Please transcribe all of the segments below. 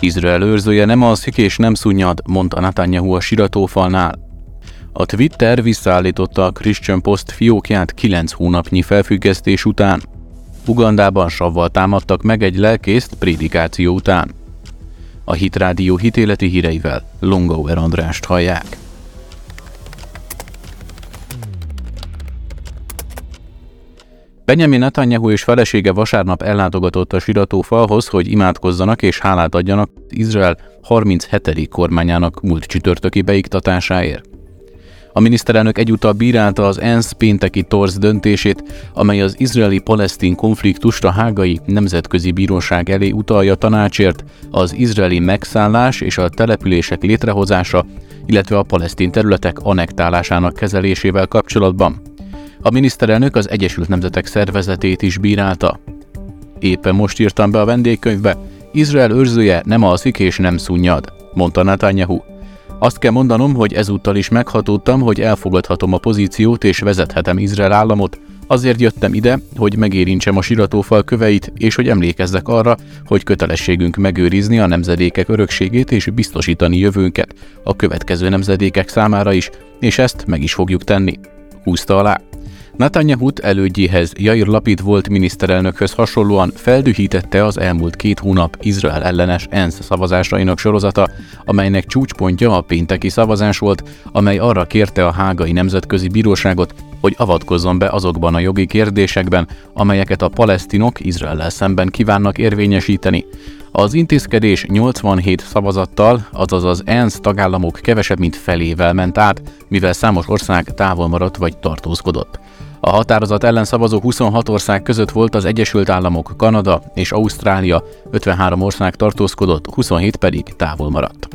Izrael őrzője nem alszik és nem szunnyad, mondta Netanyahu a siratófalnál. A Twitter visszaállította a Christian Post fiókját 9 hónapnyi felfüggesztés után. Ugandában savval támadtak meg egy lelkészt prédikáció után. A Hitrádió hitéleti híreivel Longauer Andrást hallják. Benjamin Netanyahu és felesége vasárnap ellátogatott a sirató falhoz, hogy imádkozzanak és hálát adjanak Izrael 37. kormányának múlt csütörtöki beiktatásáért. A miniszterelnök egyúttal bírálta az ENSZ pénteki torz döntését, amely az izraeli-palesztin konfliktust a hágai nemzetközi bíróság elé utalja tanácsért, az izraeli megszállás és a települések létrehozása, illetve a palesztin területek anektálásának kezelésével kapcsolatban. A miniszterelnök az Egyesült Nemzetek Szervezetét is bírálta. Éppen most írtam be a vendégkönyvbe, Izrael őrzője nem alszik és nem szunnyad, mondta Netanyahu. Azt kell mondanom, hogy ezúttal is meghatódtam, hogy elfogadhatom a pozíciót és vezethetem Izrael államot, Azért jöttem ide, hogy megérintsem a siratófal köveit, és hogy emlékezzek arra, hogy kötelességünk megőrizni a nemzedékek örökségét és biztosítani jövőnket a következő nemzedékek számára is, és ezt meg is fogjuk tenni. Húzta alá. Netanyahu elődjéhez Jair Lapid volt miniszterelnökhöz hasonlóan feldühítette az elmúlt két hónap Izrael ellenes ENSZ szavazásainak sorozata, amelynek csúcspontja a pénteki szavazás volt, amely arra kérte a hágai nemzetközi bíróságot, hogy avatkozzon be azokban a jogi kérdésekben, amelyeket a palesztinok Izraellel szemben kívánnak érvényesíteni. Az intézkedés 87 szavazattal, azaz az ENSZ tagállamok kevesebb mint felével ment át, mivel számos ország távol maradt vagy tartózkodott. A határozat ellen szavazó 26 ország között volt az Egyesült Államok, Kanada és Ausztrália, 53 ország tartózkodott, 27 pedig távol maradt.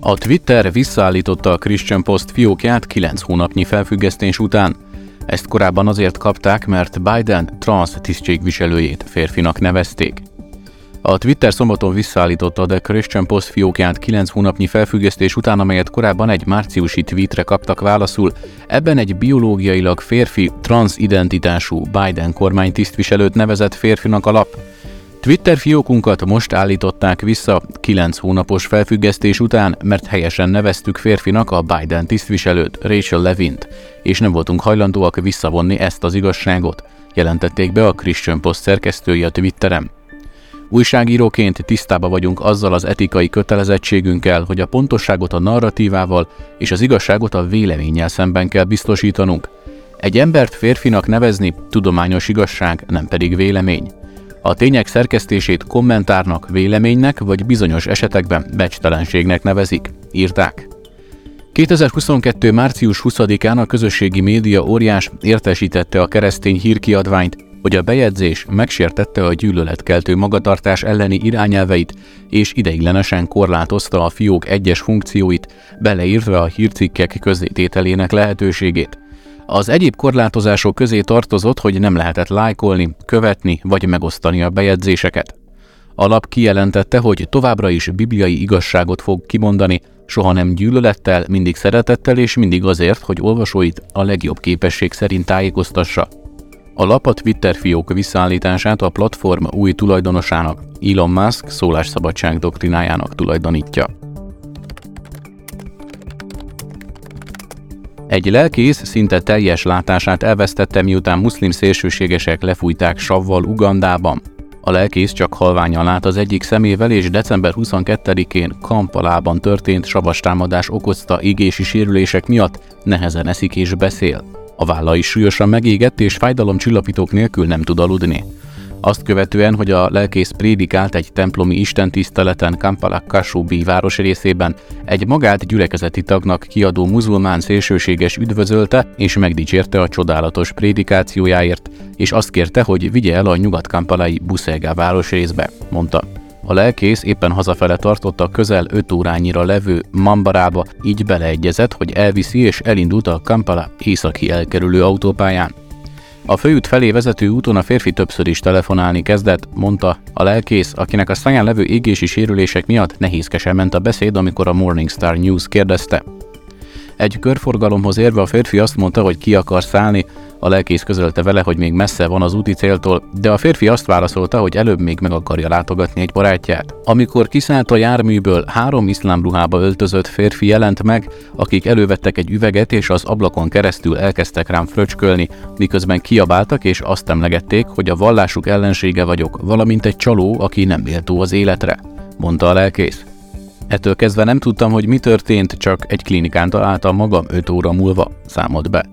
A Twitter visszaállította a Christian Post fiókját 9 hónapnyi felfüggesztés után. Ezt korábban azért kapták, mert Biden trans tisztségviselőjét férfinak nevezték. A Twitter szombaton visszaállította a The Christian Post fiókját 9 hónapnyi felfüggesztés után, amelyet korábban egy márciusi tweetre kaptak válaszul. Ebben egy biológiailag férfi, transidentitású Biden kormány tisztviselőt nevezett férfinak a lap. Twitter fiókunkat most állították vissza 9 hónapos felfüggesztés után, mert helyesen neveztük férfinak a Biden tisztviselőt, Rachel Levint, és nem voltunk hajlandóak visszavonni ezt az igazságot, jelentették be a Christian Post szerkesztői a Twitteren. Újságíróként tisztába vagyunk azzal az etikai kötelezettségünkkel, hogy a pontosságot a narratívával és az igazságot a véleménnyel szemben kell biztosítanunk. Egy embert férfinak nevezni tudományos igazság, nem pedig vélemény. A tények szerkesztését kommentárnak, véleménynek vagy bizonyos esetekben becstelenségnek nevezik, írták. 2022. március 20-án a közösségi média óriás értesítette a keresztény hírkiadványt, hogy a bejegyzés megsértette a gyűlöletkeltő magatartás elleni irányelveit, és ideiglenesen korlátozta a fiók egyes funkcióit, beleírtva a hírcikkek közzétételének lehetőségét. Az egyéb korlátozások közé tartozott, hogy nem lehetett lájkolni, követni vagy megosztani a bejegyzéseket. A lap kijelentette, hogy továbbra is bibliai igazságot fog kimondani, soha nem gyűlölettel, mindig szeretettel és mindig azért, hogy olvasóit a legjobb képesség szerint tájékoztassa. A lap a Twitter fiók visszaállítását a platform új tulajdonosának, Elon Musk szólásszabadság doktrinájának tulajdonítja. Egy lelkész szinte teljes látását elvesztette, miután muszlim szélsőségesek lefújták savval Ugandában. A lelkész csak halványan lát az egyik szemével, és december 22-én Kampalában történt savas támadás okozta égési sérülések miatt nehezen eszik és beszél. A válla is súlyosan megégett, és fájdalomcsillapítók nélkül nem tud aludni. Azt követően, hogy a lelkész prédikált egy templomi istentiszteleten Kampala Kashubi város részében, egy magát gyülekezeti tagnak kiadó muzulmán szélsőséges üdvözölte és megdicsérte a csodálatos prédikációjáért, és azt kérte, hogy vigye el a nyugat-kampalai Buszegá városrészbe, mondta. A lelkész éppen hazafele tartotta közel 5 órányira levő Mambarába, így beleegyezett, hogy elviszi és elindult a Kampala északi elkerülő autópályán. A főút felé vezető úton a férfi többször is telefonálni kezdett, mondta a lelkész, akinek a száján levő égési sérülések miatt nehézkesen ment a beszéd, amikor a Morning Star News kérdezte. Egy körforgalomhoz érve a férfi azt mondta, hogy ki akar szállni, a lelkész közölte vele, hogy még messze van az úti céltól, de a férfi azt válaszolta, hogy előbb még meg akarja látogatni egy barátját. Amikor kiszállt a járműből, három iszlám ruhába öltözött férfi jelent meg, akik elővettek egy üveget és az ablakon keresztül elkezdtek rám fröcskölni, miközben kiabáltak és azt emlegették, hogy a vallásuk ellensége vagyok, valamint egy csaló, aki nem méltó az életre, mondta a lelkész. Ettől kezdve nem tudtam, hogy mi történt, csak egy klinikán találtam magam 5 óra múlva, számolt be.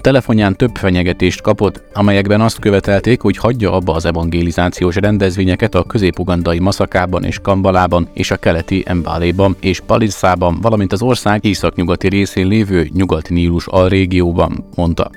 Telefonján több fenyegetést kapott, amelyekben azt követelték, hogy hagyja abba az evangelizációs rendezvényeket a közép-ugandai Maszakában és Kambalában és a keleti Embaléban és Palisszában, valamint az ország északnyugati részén lévő nyugat-nílus alrégióban, mondta.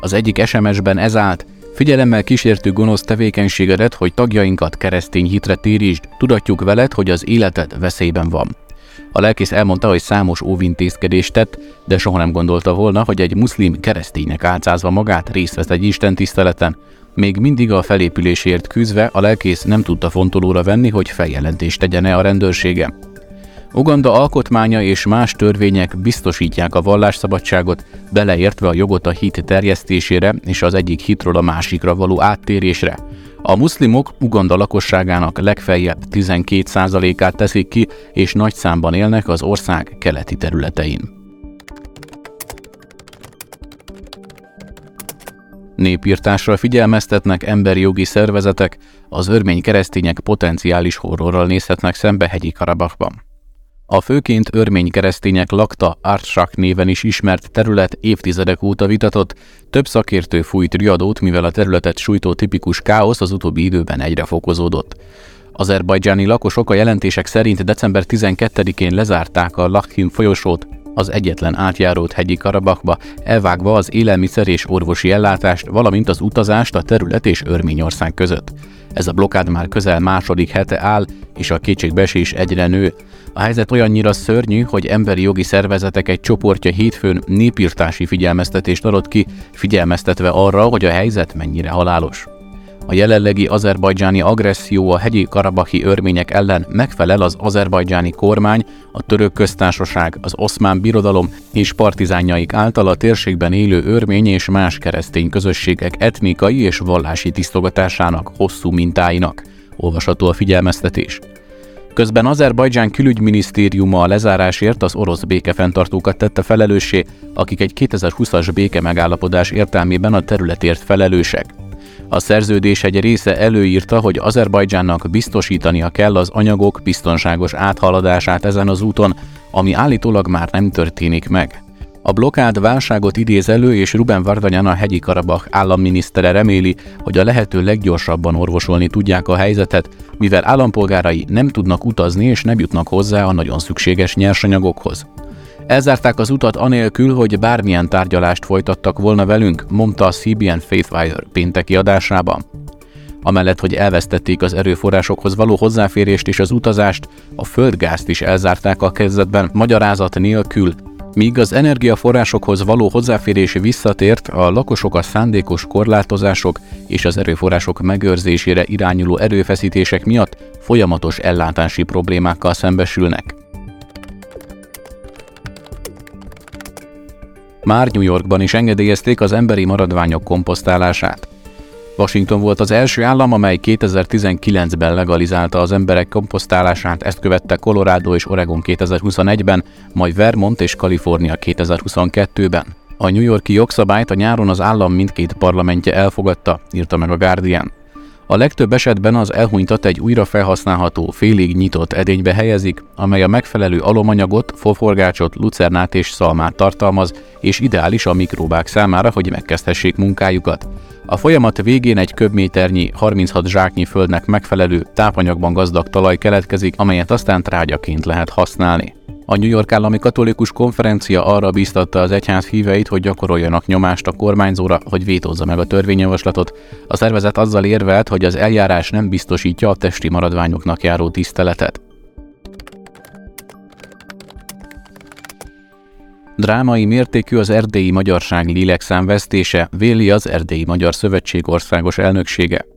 Az egyik SMS-ben ez állt, Figyelemmel kísértő gonosz tevékenységedet, hogy tagjainkat keresztény hitre térítsd, tudatjuk veled, hogy az életed veszélyben van. A lelkész elmondta, hogy számos óvintézkedést tett, de soha nem gondolta volna, hogy egy muszlim kereszténynek álcázva magát részt vesz egy Isten tiszteleten. Még mindig a felépülésért küzdve a lelkész nem tudta fontolóra venni, hogy feljelentést tegyene a rendőrsége. Uganda alkotmánya és más törvények biztosítják a vallásszabadságot, beleértve a jogot a hit terjesztésére és az egyik hitről a másikra való áttérésre. A muszlimok Uganda lakosságának legfeljebb 12%-át teszik ki, és nagy számban élnek az ország keleti területein. Népírtásra figyelmeztetnek emberi jogi szervezetek, az örmény keresztények potenciális horrorral nézhetnek szembe hegyi Karabachban. A főként örmény keresztények lakta Artsak néven is ismert terület évtizedek óta vitatott, több szakértő fújt riadót, mivel a területet sújtó tipikus káosz az utóbbi időben egyre fokozódott. Azerbajdzsáni lakosok a jelentések szerint december 12-én lezárták a Lakhin folyosót, az egyetlen átjárót hegyi Karabakba, elvágva az élelmiszer és orvosi ellátást, valamint az utazást a terület és Örményország között. Ez a blokád már közel második hete áll, és a kétségbeesés egyre nő. A helyzet olyannyira szörnyű, hogy emberi jogi szervezetek egy csoportja hétfőn népírtási figyelmeztetést adott ki, figyelmeztetve arra, hogy a helyzet mennyire halálos. A jelenlegi azerbajdzsáni agresszió a hegyi karabahi örmények ellen megfelel az azerbajdzsáni kormány, a török köztársaság, az oszmán birodalom és partizánjaik által a térségben élő örmény és más keresztény közösségek etnikai és vallási tisztogatásának hosszú mintáinak. Olvasható a figyelmeztetés. Közben Azerbajdzsán külügyminisztériuma a lezárásért az orosz békefenntartókat tette felelőssé, akik egy 2020-as béke megállapodás értelmében a területért felelősek. A szerződés egy része előírta, hogy Azerbajdzsánnak biztosítania kell az anyagok biztonságos áthaladását ezen az úton, ami állítólag már nem történik meg. A blokád válságot idéz elő, és Ruben Vardanyan a hegyi Karabach államminisztere reméli, hogy a lehető leggyorsabban orvosolni tudják a helyzetet, mivel állampolgárai nem tudnak utazni és nem jutnak hozzá a nagyon szükséges nyersanyagokhoz. Elzárták az utat anélkül, hogy bármilyen tárgyalást folytattak volna velünk, mondta a CBN Faithwire pénteki adásában. Amellett, hogy elvesztették az erőforrásokhoz való hozzáférést és az utazást, a földgázt is elzárták a kezdetben magyarázat nélkül, Míg az energiaforrásokhoz való hozzáférés visszatért, a lakosok a szándékos korlátozások és az erőforrások megőrzésére irányuló erőfeszítések miatt folyamatos ellátási problémákkal szembesülnek. Már New Yorkban is engedélyezték az emberi maradványok komposztálását. Washington volt az első állam, amely 2019-ben legalizálta az emberek komposztálását, ezt követte Colorado és Oregon 2021-ben, majd Vermont és Kalifornia 2022-ben. A New Yorki jogszabályt a nyáron az állam mindkét parlamentje elfogadta, írta meg a Guardian. A legtöbb esetben az elhunytat egy újra felhasználható, félig nyitott edénybe helyezik, amely a megfelelő alomanyagot, forforgácsot, lucernát és szalmát tartalmaz, és ideális a mikróbák számára, hogy megkezdhessék munkájukat. A folyamat végén egy köbméternyi, 36 zsáknyi földnek megfelelő, tápanyagban gazdag talaj keletkezik, amelyet aztán trágyaként lehet használni. A New York állami katolikus konferencia arra bíztatta az egyház híveit, hogy gyakoroljanak nyomást a kormányzóra, hogy vétózza meg a törvényjavaslatot. A szervezet azzal érvelt, hogy az eljárás nem biztosítja a testi maradványoknak járó tiszteletet. Drámai mértékű az erdélyi magyarság lélekszám véli az Erdélyi Magyar Szövetség országos elnöksége.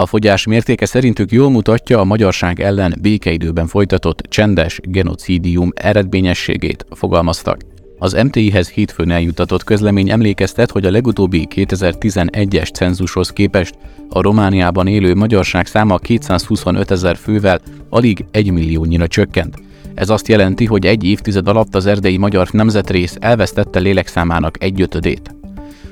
A fogyás mértéke szerintük jól mutatja a magyarság ellen békeidőben folytatott csendes genocidium eredményességét, fogalmaztak. Az MTI-hez hétfőn eljutatott közlemény emlékeztet, hogy a legutóbbi 2011-es cenzushoz képest a Romániában élő magyarság száma 225 ezer fővel alig 1 milliónyira csökkent. Ez azt jelenti, hogy egy évtized alatt az erdei magyar nemzetrész elvesztette lélekszámának egyötödét.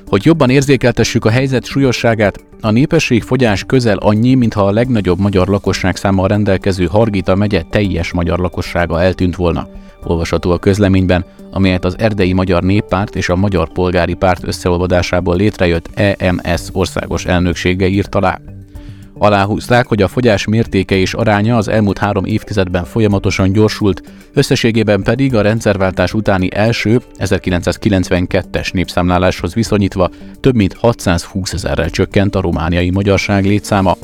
Hogy jobban érzékeltessük a helyzet súlyosságát, a népességfogyás közel annyi, mintha a legnagyobb magyar lakosság számmal rendelkező Hargita megye teljes magyar lakossága eltűnt volna. Olvasható a közleményben, amelyet az Erdei Magyar Néppárt és a Magyar Polgári Párt összeolvadásából létrejött EMS országos elnöksége írt alá. Aláhúzták, hogy a fogyás mértéke és aránya az elmúlt három évtizedben folyamatosan gyorsult, összességében pedig a rendszerváltás utáni első 1992-es népszámláláshoz viszonyítva több mint 620 ezerrel csökkent a romániai magyarság létszáma.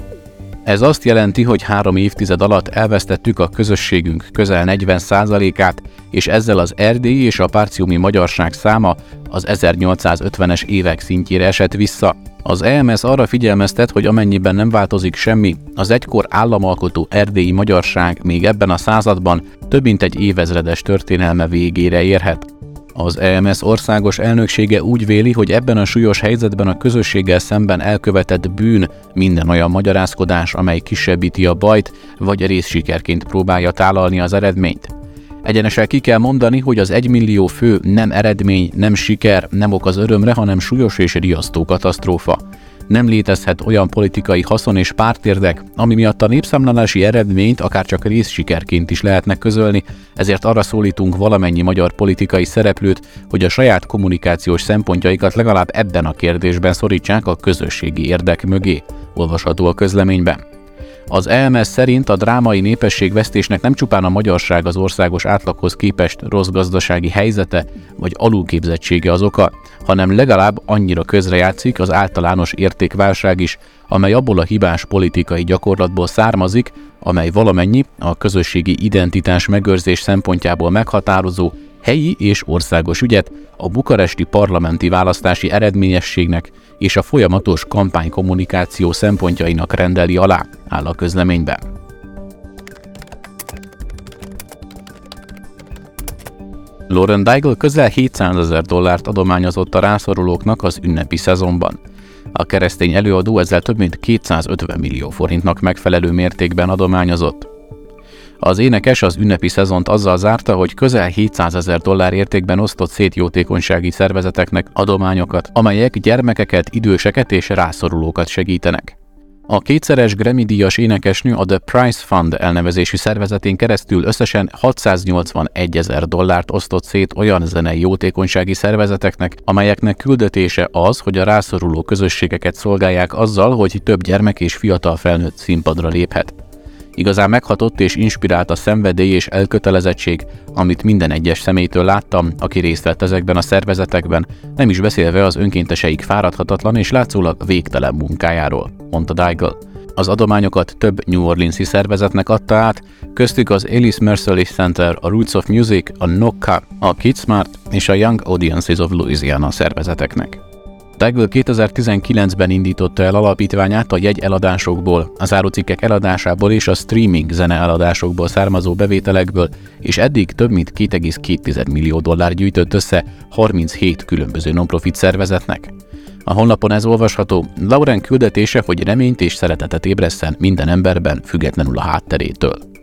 Ez azt jelenti, hogy három évtized alatt elvesztettük a közösségünk közel 40%-át, és ezzel az erdélyi és a párciumi magyarság száma az 1850-es évek szintjére esett vissza. Az EMS arra figyelmeztet, hogy amennyiben nem változik semmi, az egykor államalkotó erdélyi magyarság még ebben a században több mint egy évezredes történelme végére érhet. Az EMS országos elnöksége úgy véli, hogy ebben a súlyos helyzetben a közösséggel szemben elkövetett bűn minden olyan magyarázkodás, amely kisebbíti a bajt, vagy részsikerként próbálja tálalni az eredményt. Egyenesen ki kell mondani, hogy az egymillió fő nem eredmény, nem siker, nem okoz örömre, hanem súlyos és riasztó katasztrófa. Nem létezhet olyan politikai haszon és pártérdek, ami miatt a népszámlálási eredményt akár csak részsikerként is lehetnek közölni, ezért arra szólítunk valamennyi magyar politikai szereplőt, hogy a saját kommunikációs szempontjaikat legalább ebben a kérdésben szorítsák a közösségi érdek mögé, olvasható a közleményben. Az EMS szerint a drámai népességvesztésnek nem csupán a magyarság az országos átlaghoz képest rossz gazdasági helyzete vagy alulképzettsége az oka, hanem legalább annyira közrejátszik az általános értékválság is, amely abból a hibás politikai gyakorlatból származik, amely valamennyi a közösségi identitás megőrzés szempontjából meghatározó helyi és országos ügyet a bukaresti parlamenti választási eredményességnek és a folyamatos kampánykommunikáció szempontjainak rendeli alá, áll a közleményben. Lauren Daigle közel 700 ezer dollárt adományozott a rászorulóknak az ünnepi szezonban. A keresztény előadó ezzel több mint 250 millió forintnak megfelelő mértékben adományozott. Az énekes az ünnepi szezont azzal zárta, hogy közel 700 ezer dollár értékben osztott szét jótékonysági szervezeteknek adományokat, amelyek gyermekeket, időseket és rászorulókat segítenek. A kétszeres Grammy-díjas énekesnő a The Price Fund elnevezésű szervezetén keresztül összesen 681 ezer dollárt osztott szét olyan zenei jótékonysági szervezeteknek, amelyeknek küldetése az, hogy a rászoruló közösségeket szolgálják azzal, hogy több gyermek és fiatal felnőtt színpadra léphet. Igazán meghatott és inspirált a szenvedély és elkötelezettség, amit minden egyes személytől láttam, aki részt vett ezekben a szervezetekben, nem is beszélve az önkénteseik fáradhatatlan és látszólag végtelen munkájáról, mondta Daigle. Az adományokat több New Orleans-i szervezetnek adta át, köztük az Alice Mercerly Center, a Roots of Music, a NOCCA, a KidSmart és a Young Audiences of Louisiana szervezeteknek. Tegl 2019-ben indította el alapítványát a jegy eladásokból, az árucikkek eladásából és a streaming zene eladásokból származó bevételekből, és eddig több mint 2,2 millió dollár gyűjtött össze 37 különböző non-profit szervezetnek. A honlapon ez olvasható, Lauren küldetése, hogy reményt és szeretetet ébreszten minden emberben, függetlenül a hátterétől.